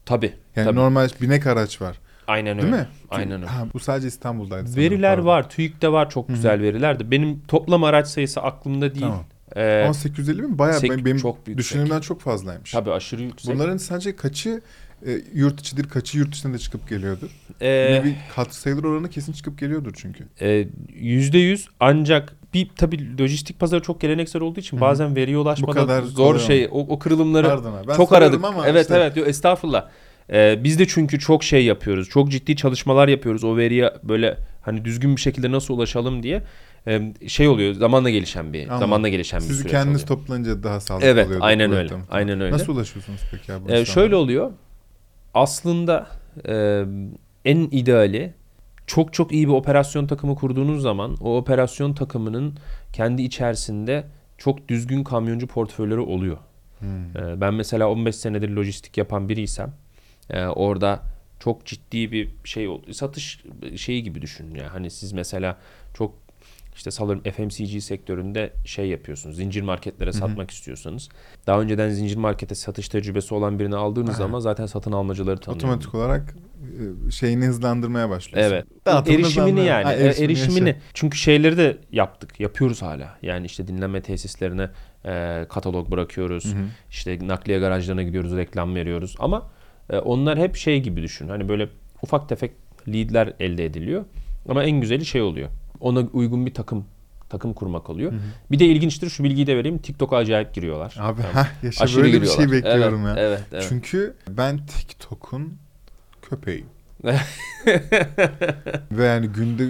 Tabii. Yani tabii. normal binek araç var. Aynen Değil öyle. mi? Aynen öyle. Ha, bu sadece İstanbul'daydı. sanırım, Veriler pardon. var. TÜİK'te var çok güzel veriler de. Benim toplam araç sayısı aklımda değil. Tamam. Ee, Ama 850 bin bayağı sek- benim, çok yüksek. düşündüğümden çok fazlaymış. tabii aşırı yüksek. Bunların sence kaçı e, yurt içidir, kaçı yurt dışına da çıkıp geliyordur? Ee, bir katı sayılır oranı kesin çıkıp geliyordur çünkü. e, %100 ancak bir tabii lojistik pazarı çok geleneksel olduğu için Hı bazen veriye ulaşmada kadar zor şey o, o kırılımları Pardon. Ben çok aradık. ama evet işte evet yok, estağfurullah. Ee, biz de çünkü çok şey yapıyoruz. Çok ciddi çalışmalar yapıyoruz. O veriye böyle hani düzgün bir şekilde nasıl ulaşalım diye. Şey oluyor. Zamanla gelişen bir Anladım. zamanla gelişen bir Sizi süreç kendiniz oluyor. toplanınca daha sağlıklı Evet, oluyordur. aynen bu öyle. yöntem. Aynen öyle. Nasıl ulaşıyorsunuz peki abi? Ee, şöyle oluyor. Aslında e, en ideali çok çok iyi bir operasyon takımı kurduğunuz zaman o operasyon takımının kendi içerisinde çok düzgün kamyoncu portföyleri oluyor. Hmm. Ben mesela 15 senedir lojistik yapan biriysem e, orada çok ciddi bir şey oldu. Satış şeyi gibi düşünün ya. Hani siz mesela çok işte sanırım FMCG sektöründe şey yapıyorsunuz. Zincir marketlere satmak istiyorsanız. Daha önceden zincir markete satış tecrübesi olan birini aldığınız Aha. zaman zaten satın almacıları tanıyorsunuz. Otomatik olarak e, şeyini hızlandırmaya başlıyorsun. Evet. Dağıtımını erişimini yani. Ha, e, erişimini erişimini. yaşa. Çünkü şeyleri de yaptık. Yapıyoruz hala. Yani işte dinleme tesislerine e, katalog bırakıyoruz. Hı hı. İşte nakliye garajlarına gidiyoruz, reklam veriyoruz. Ama e, onlar hep şey gibi düşün. Hani böyle ufak tefek leadler elde ediliyor. Ama en güzeli şey oluyor. Ona uygun bir takım takım kurmak oluyor. Hı hı. Bir de ilginçtir şu bilgiyi de vereyim. TikTok'a acayip giriyorlar. Abi Tamam. [LAUGHS] ha yaşa Aşırı böyle bir şey giriyorlar. bekliyorum evet, ya. Evet, evet. Çünkü ben TikTok'un köpeğiyim. [LAUGHS] Ve yani günde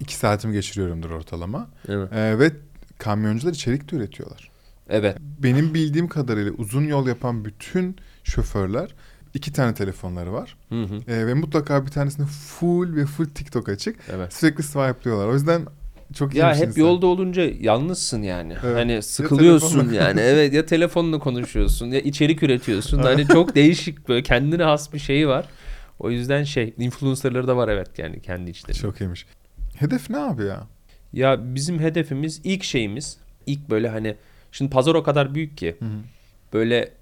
iki saatimi geçiriyorumdur ortalama. evet. Ee, ve kamyoncular içerik de üretiyorlar. Evet. Benim bildiğim kadarıyla uzun yol yapan bütün şoförler iki tane telefonları var. Hı hı. Ee, ve mutlaka bir tanesinde full ve full TikTok açık. Evet. Sürekli swipe'lıyorlar. O yüzden çok Ya hep yolda olunca yalnızsın yani. Evet. Hani sıkılıyorsun telefonla- yani. [LAUGHS] Evet ya telefonla konuşuyorsun ya içerik üretiyorsun. hani çok değişik böyle kendine has bir şeyi var. O yüzden şey influencerları da var evet yani kendi içlerinde. Çok iyiymiş. Hedef ne abi ya? Ya bizim hedefimiz ilk şeyimiz ilk böyle hani şimdi pazar o kadar büyük ki böyle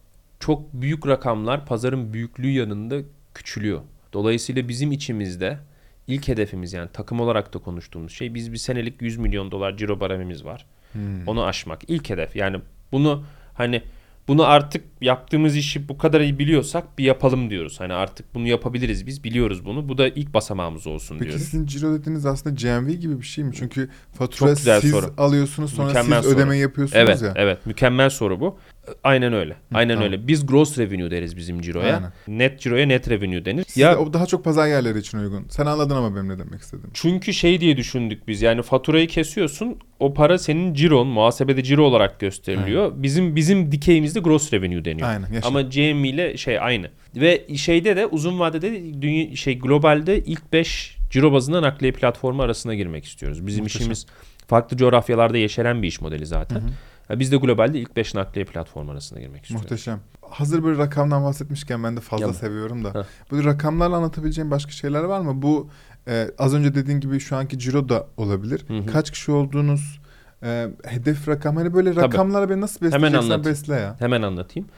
çok büyük rakamlar pazarın büyüklüğü yanında küçülüyor. Dolayısıyla bizim içimizde ilk hedefimiz yani takım olarak da konuştuğumuz şey biz bir senelik 100 milyon dolar ciro baremimiz var. Hmm. Onu aşmak ilk hedef. Yani bunu hani bunu artık yaptığımız işi bu kadar iyi biliyorsak bir yapalım diyoruz. Hani artık bunu yapabiliriz biz biliyoruz bunu. Bu da ilk basamağımız olsun Peki diyoruz. sizin ciro dediğiniz aslında GMV gibi bir şey mi? Çünkü fatura siz soru. alıyorsunuz sonra Mükemmel siz soru. ödeme yapıyorsunuz Evet, ya. evet. Mükemmel soru bu. Aynen öyle. Aynen tamam. öyle. Biz gross revenue deriz bizim ciroya. Aynen. Net ciroya net revenue denir. Size ya o daha çok pazar yerleri için uygun. Sen anladın ama benim ne demek istediğimi. çünkü şey diye düşündük biz. Yani faturayı kesiyorsun. O para senin ciron, muhasebede ciro olarak gösteriliyor. Bizim bizim dikeyimizde gross revenue deniyor. Aynen. Yaşa. Ama GM ile şey aynı. Ve şeyde de uzun vadede dünya şey globalde ilk 5 ciro bazında nakliye platformu arasına girmek istiyoruz. Bizim Muhteşem. işimiz farklı coğrafyalarda yeşeren bir iş modeli zaten. Hı hı. Ya Biz de globalde ilk 5 nakliye platformu arasına girmek istiyoruz. Muhteşem. Hazır böyle rakamdan bahsetmişken ben de fazla Yapma. seviyorum da. Heh. Böyle rakamlarla anlatabileceğim başka şeyler var mı? Bu e, az önce dediğin gibi şu anki ciro da olabilir. Hı hı. Kaç kişi olduğunuz, e, hedef rakam. Hani böyle Tabii. rakamlara beni nasıl Hemen besleyeceksen anlat. besle ya. Hemen anlatayım.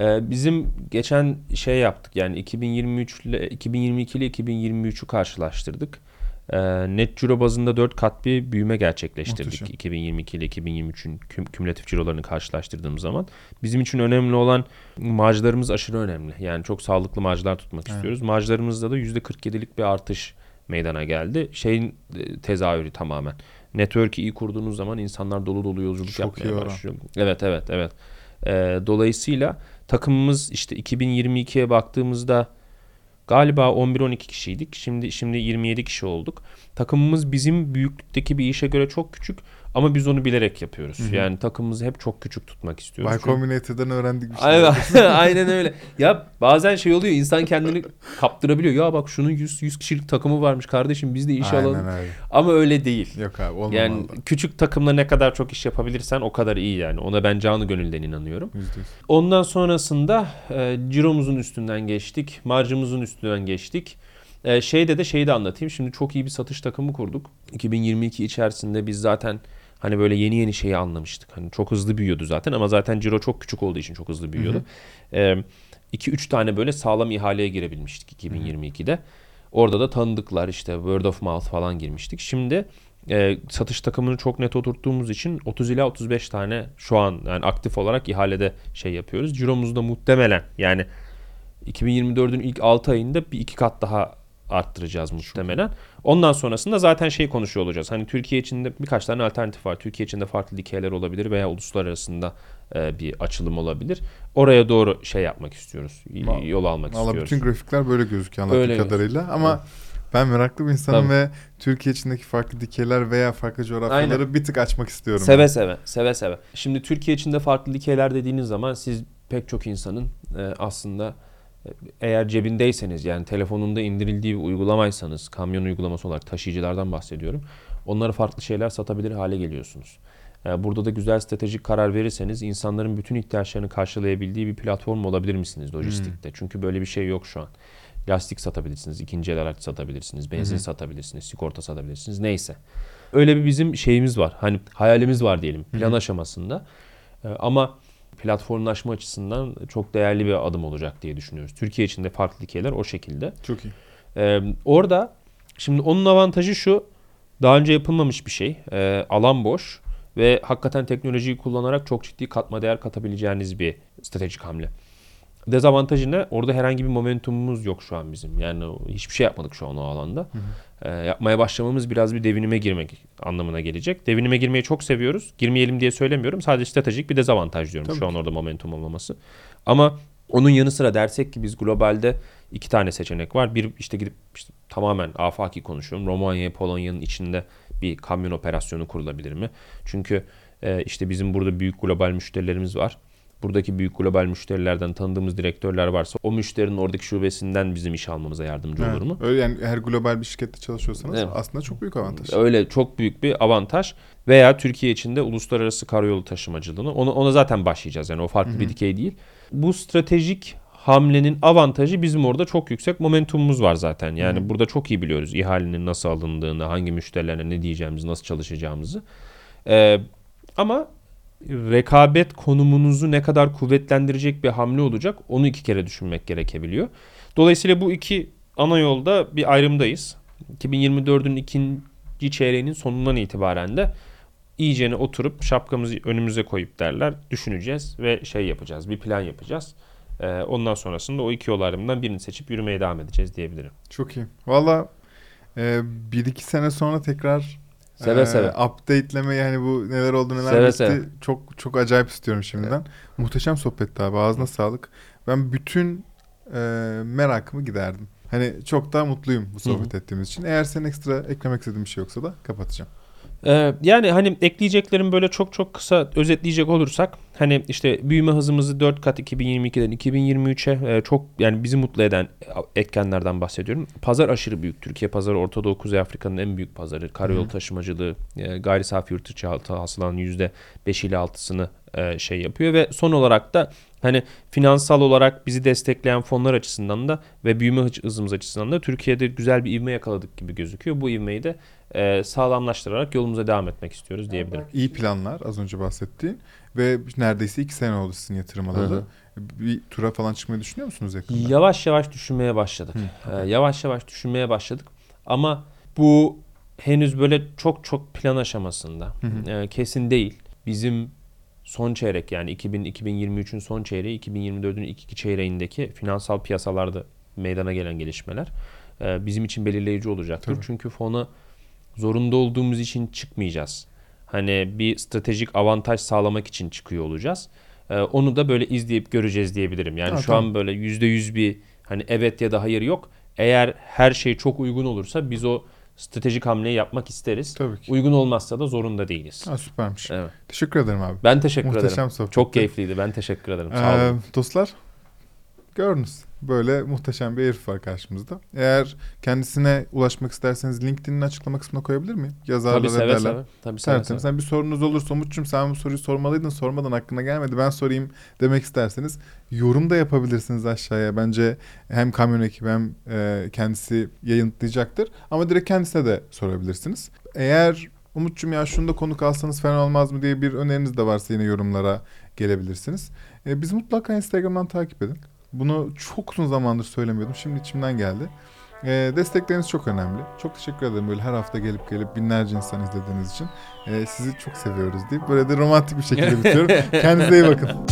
Ee, bizim geçen şey yaptık yani 2023 ile 2022 ile 2023'ü karşılaştırdık. Ee, net ciro bazında 4 kat bir büyüme gerçekleştirdik. Muhteşem. 2022 ile 2023'ün küm, kümülatif cirolarını karşılaştırdığımız zaman. Bizim için önemli olan marjlarımız aşırı önemli. Yani çok sağlıklı marjlar tutmak Evet. istiyoruz. Marjlarımızda da %47'lik bir artış meydana geldi. Şeyin e, tezahürü tamamen. Network'i iyi kurduğunuz zaman insanlar dolu dolu yolculuk Çok yapmaya başlıyor. Evet evet evet. Ee, dolayısıyla takımımız işte 2022'ye baktığımızda galiba 11-12 kişiydik. Şimdi şimdi 27 kişi olduk. Takımımız bizim büyüklükteki bir işe göre çok küçük ama biz onu bilerek yapıyoruz. Hı hı. Yani takımımızı hep çok küçük tutmak istiyoruz. Y Çünkü- Combinator'dan öğrendik bir şey. Aynen, [LAUGHS] aynen öyle. Ya bazen şey oluyor insan kendini kaptırabiliyor. Ya bak şunun 100, 100 kişilik takımı varmış kardeşim biz de iş Aynen alalım. öyle. Ama öyle değil. Yok abi olmamalı. Yani küçük takımla ne kadar çok iş yapabilirsen o kadar iyi yani. Ona ben canı gönülden inanıyorum. Yüzde yüz. Ondan sonrasında e, ciromuzun üstünden geçtik. Marjımızın üstünden geçtik. E, şeyde de şeyi de anlatayım. Şimdi çok iyi bir satış takımı kurduk. 2022 içerisinde biz zaten hani böyle yeni yeni şeyi anlamıştık. Hani çok hızlı büyüyordu zaten ama zaten ciro çok küçük olduğu için çok hızlı büyüyordu. 2-3 tane böyle sağlam ihaleye girebilmiştik 2022'de. Orada da tanıdıklar işte word of mouth falan girmiştik. Şimdi e, satış takımını çok net oturttuğumuz için 30 ila 35 tane şu an yani aktif olarak ihalede şey yapıyoruz. Ciromuzda muhtemelen yani 2024'ün ilk 6 ayında bir iki kat daha arttıracağız muhtemelen. Ondan sonrasında zaten şey konuşuyor olacağız. Hani Türkiye içinde birkaç tane alternatif var. Türkiye içinde farklı dikeyler olabilir veya uluslararasında e, bir açılım olabilir. Oraya doğru şey yapmak istiyoruz. Yol almak Valla istiyoruz. bütün grafikler böyle gözüküyor anladığım Öyle kadarıyla ama ben meraklı bir insanım Tabii. ve Türkiye içindeki farklı dikeyler veya farklı coğrafyaları bir tık açmak istiyorum. Seve seve, seve seve. Şimdi Türkiye içinde farklı dikeyler dediğiniz zaman siz pek çok insanın e, aslında eğer cebindeyseniz yani telefonunda indirildiği bir uygulamaysanız, kamyon uygulaması olarak taşıyıcılardan bahsediyorum. Onlara farklı şeyler satabilir hale geliyorsunuz. Burada da güzel stratejik karar verirseniz insanların bütün ihtiyaçlarını karşılayabildiği bir platform olabilir misiniz lojistikte? Çünkü böyle bir şey yok şu an. Lastik satabilirsiniz, ikinci el araç satabilirsiniz, benzin satabilirsiniz, sigorta satabilirsiniz neyse. Öyle bir bizim şeyimiz var. Hani hayalimiz var diyelim plan aşamasında. Ee, ama platformlaşma açısından çok değerli bir adım olacak diye düşünüyoruz. Türkiye içinde farklı dikeyler o şekilde. Çok iyi. Ee, orada şimdi onun avantajı şu. Daha önce yapılmamış bir şey. Ee, alan boş ve hakikaten teknolojiyi kullanarak çok ciddi katma değer katabileceğiniz bir stratejik hamle. Dezavantajı ne? Orada herhangi bir momentumumuz yok şu an bizim. Yani hiçbir şey yapmadık şu an o alanda. Ee, yapmaya başlamamız biraz bir devinime girmek anlamına gelecek. Devinime girmeyi çok seviyoruz. Girmeyelim diye söylemiyorum. Sadece stratejik bir dezavantaj diyorum Tabii şu an ki. orada momentum olmaması. Ama onun yanı sıra dersek ki biz globalde iki tane seçenek var. Bir işte gidip işte tamamen afaki konuşuyorum. Romanya, Polonya'nın içinde bir kamyon operasyonu kurulabilir mi? Çünkü e, işte bizim burada büyük global müşterilerimiz var. Buradaki büyük global müşterilerden tanıdığımız direktörler varsa o müşterinin oradaki şubesinden bizim iş almamıza yardımcı olur Evet. mu? Öyle yani her global bir şirkette çalışıyorsanız Evet. aslında çok büyük avantaj. Öyle çok büyük bir avantaj. Veya Türkiye içinde uluslararası karayolu taşımacılığını ona, ona zaten başlayacağız. Yani o farklı bir dikey değil. Bu stratejik hamlenin avantajı bizim orada çok yüksek momentumumuz var zaten. Yani burada çok iyi biliyoruz ihalenin nasıl alındığını, hangi müşterilerine ne diyeceğimizi, nasıl çalışacağımızı. Ee, ama rekabet konumunuzu ne kadar kuvvetlendirecek bir hamle olacak onu iki kere düşünmek gerekebiliyor. Dolayısıyla bu iki ana yolda bir ayrımdayız. 2024'ün ikinci çeyreğinin sonundan itibaren de iyicene oturup şapkamızı önümüze koyup derler düşüneceğiz ve şey yapacağız bir plan yapacağız. Ee, ondan sonrasında o iki yol ayrımından birini seçip yürümeye devam edeceğiz diyebilirim. Çok iyi. Valla e, bir iki sene sonra tekrar Seve e, seve. update'leme yani bu neler oldu neler Seve bitti seve. çok çok acayip istiyorum şimdiden. Muhteşem sohbetti abi ağzına sağlık. Ben bütün e, merakımı giderdim. Hani çok daha mutluyum bu sohbet ettiğimiz için. Eğer senin ekstra eklemek istediğin bir şey yoksa da kapatacağım. Ee, yani hani ekleyeceklerim böyle çok çok kısa özetleyecek olursak hani işte büyüme hızımızı 4 kat 2022'den 2023'e e, çok yani bizi mutlu eden etkenlerden bahsediyorum. Pazar aşırı büyük. Türkiye pazarı Orta Doğu Kuzey Afrika'nın en büyük pazarı. Karayolu taşımacılığı e, gayri safi yurt içi hasılanın %5 ile 6'sını e, şey yapıyor ve son olarak da hani finansal olarak bizi destekleyen fonlar açısından da ve büyüme hız- hızımız açısından da Türkiye'de güzel bir ivme yakaladık gibi gözüküyor. Bu ivmeyi de e, sağlamlaştırarak yolumuza devam etmek istiyoruz diyebilirim. İyi planlar az önce bahsettiğin ve neredeyse iki sene oldu sizin yatırım alalı. Hı hı. Bir tura falan çıkmayı düşünüyor musunuz yakında? Yavaş yavaş düşünmeye başladık. Ee, yavaş yavaş düşünmeye başladık. Ama bu henüz böyle çok çok plan aşamasında. Ee, kesin değil. Bizim son çeyrek yani 2000 2023'ün son çeyreği 2024'ün ilk iki çeyreğindeki finansal piyasalarda meydana gelen gelişmeler e, bizim için belirleyici olacaktır. Tabii. Çünkü fona zorunda olduğumuz için çıkmayacağız. Hani bir stratejik avantaj sağlamak için çıkıyor olacağız. Ee, onu da böyle izleyip göreceğiz diyebilirim. Yani Ha, şu tamam. an böyle yüzde yüz bir hani evet ya da hayır yok. Eğer her şey çok uygun olursa biz o stratejik hamleyi yapmak isteriz. Tabii ki. Uygun olmazsa da zorunda değiliz. Ha, süpermiş. Evet. Teşekkür ederim abi. Ben teşekkür Muhteşem ederim. sohbetti. Çok keyifliydi. Ben teşekkür ederim. Sağ Ee, olun. dostlar gördünüz. Böyle muhteşem bir herif var karşımızda. Eğer kendisine ulaşmak isterseniz LinkedIn'in açıklama kısmına koyabilir miyim? Yazarlar Tabii seve ederler. seve. Tabii seve seve. Sen bir sorunuz olursa Umut'cum sen bu soruyu sormalıydın sormadan aklına gelmedi ben sorayım demek isterseniz yorum da yapabilirsiniz aşağıya. Bence hem kamyon ekibi hem e, kendisi yayınlayacaktır. Ama direkt kendisine de sorabilirsiniz. Eğer Umut'cum ya şunu da konuk alsanız fena olmaz mı diye bir öneriniz de varsa yine yorumlara gelebilirsiniz. E, biz mutlaka Instagram'dan takip edin. Bunu çok uzun zamandır söylemiyordum. Şimdi içimden geldi. E, destekleriniz çok önemli. Çok teşekkür ederim böyle her hafta gelip gelip binlerce insan izlediğiniz için. E, sizi çok seviyoruz deyip böyle de romantik bir şekilde [LAUGHS] bitiyorum. Kendinize iyi bakın.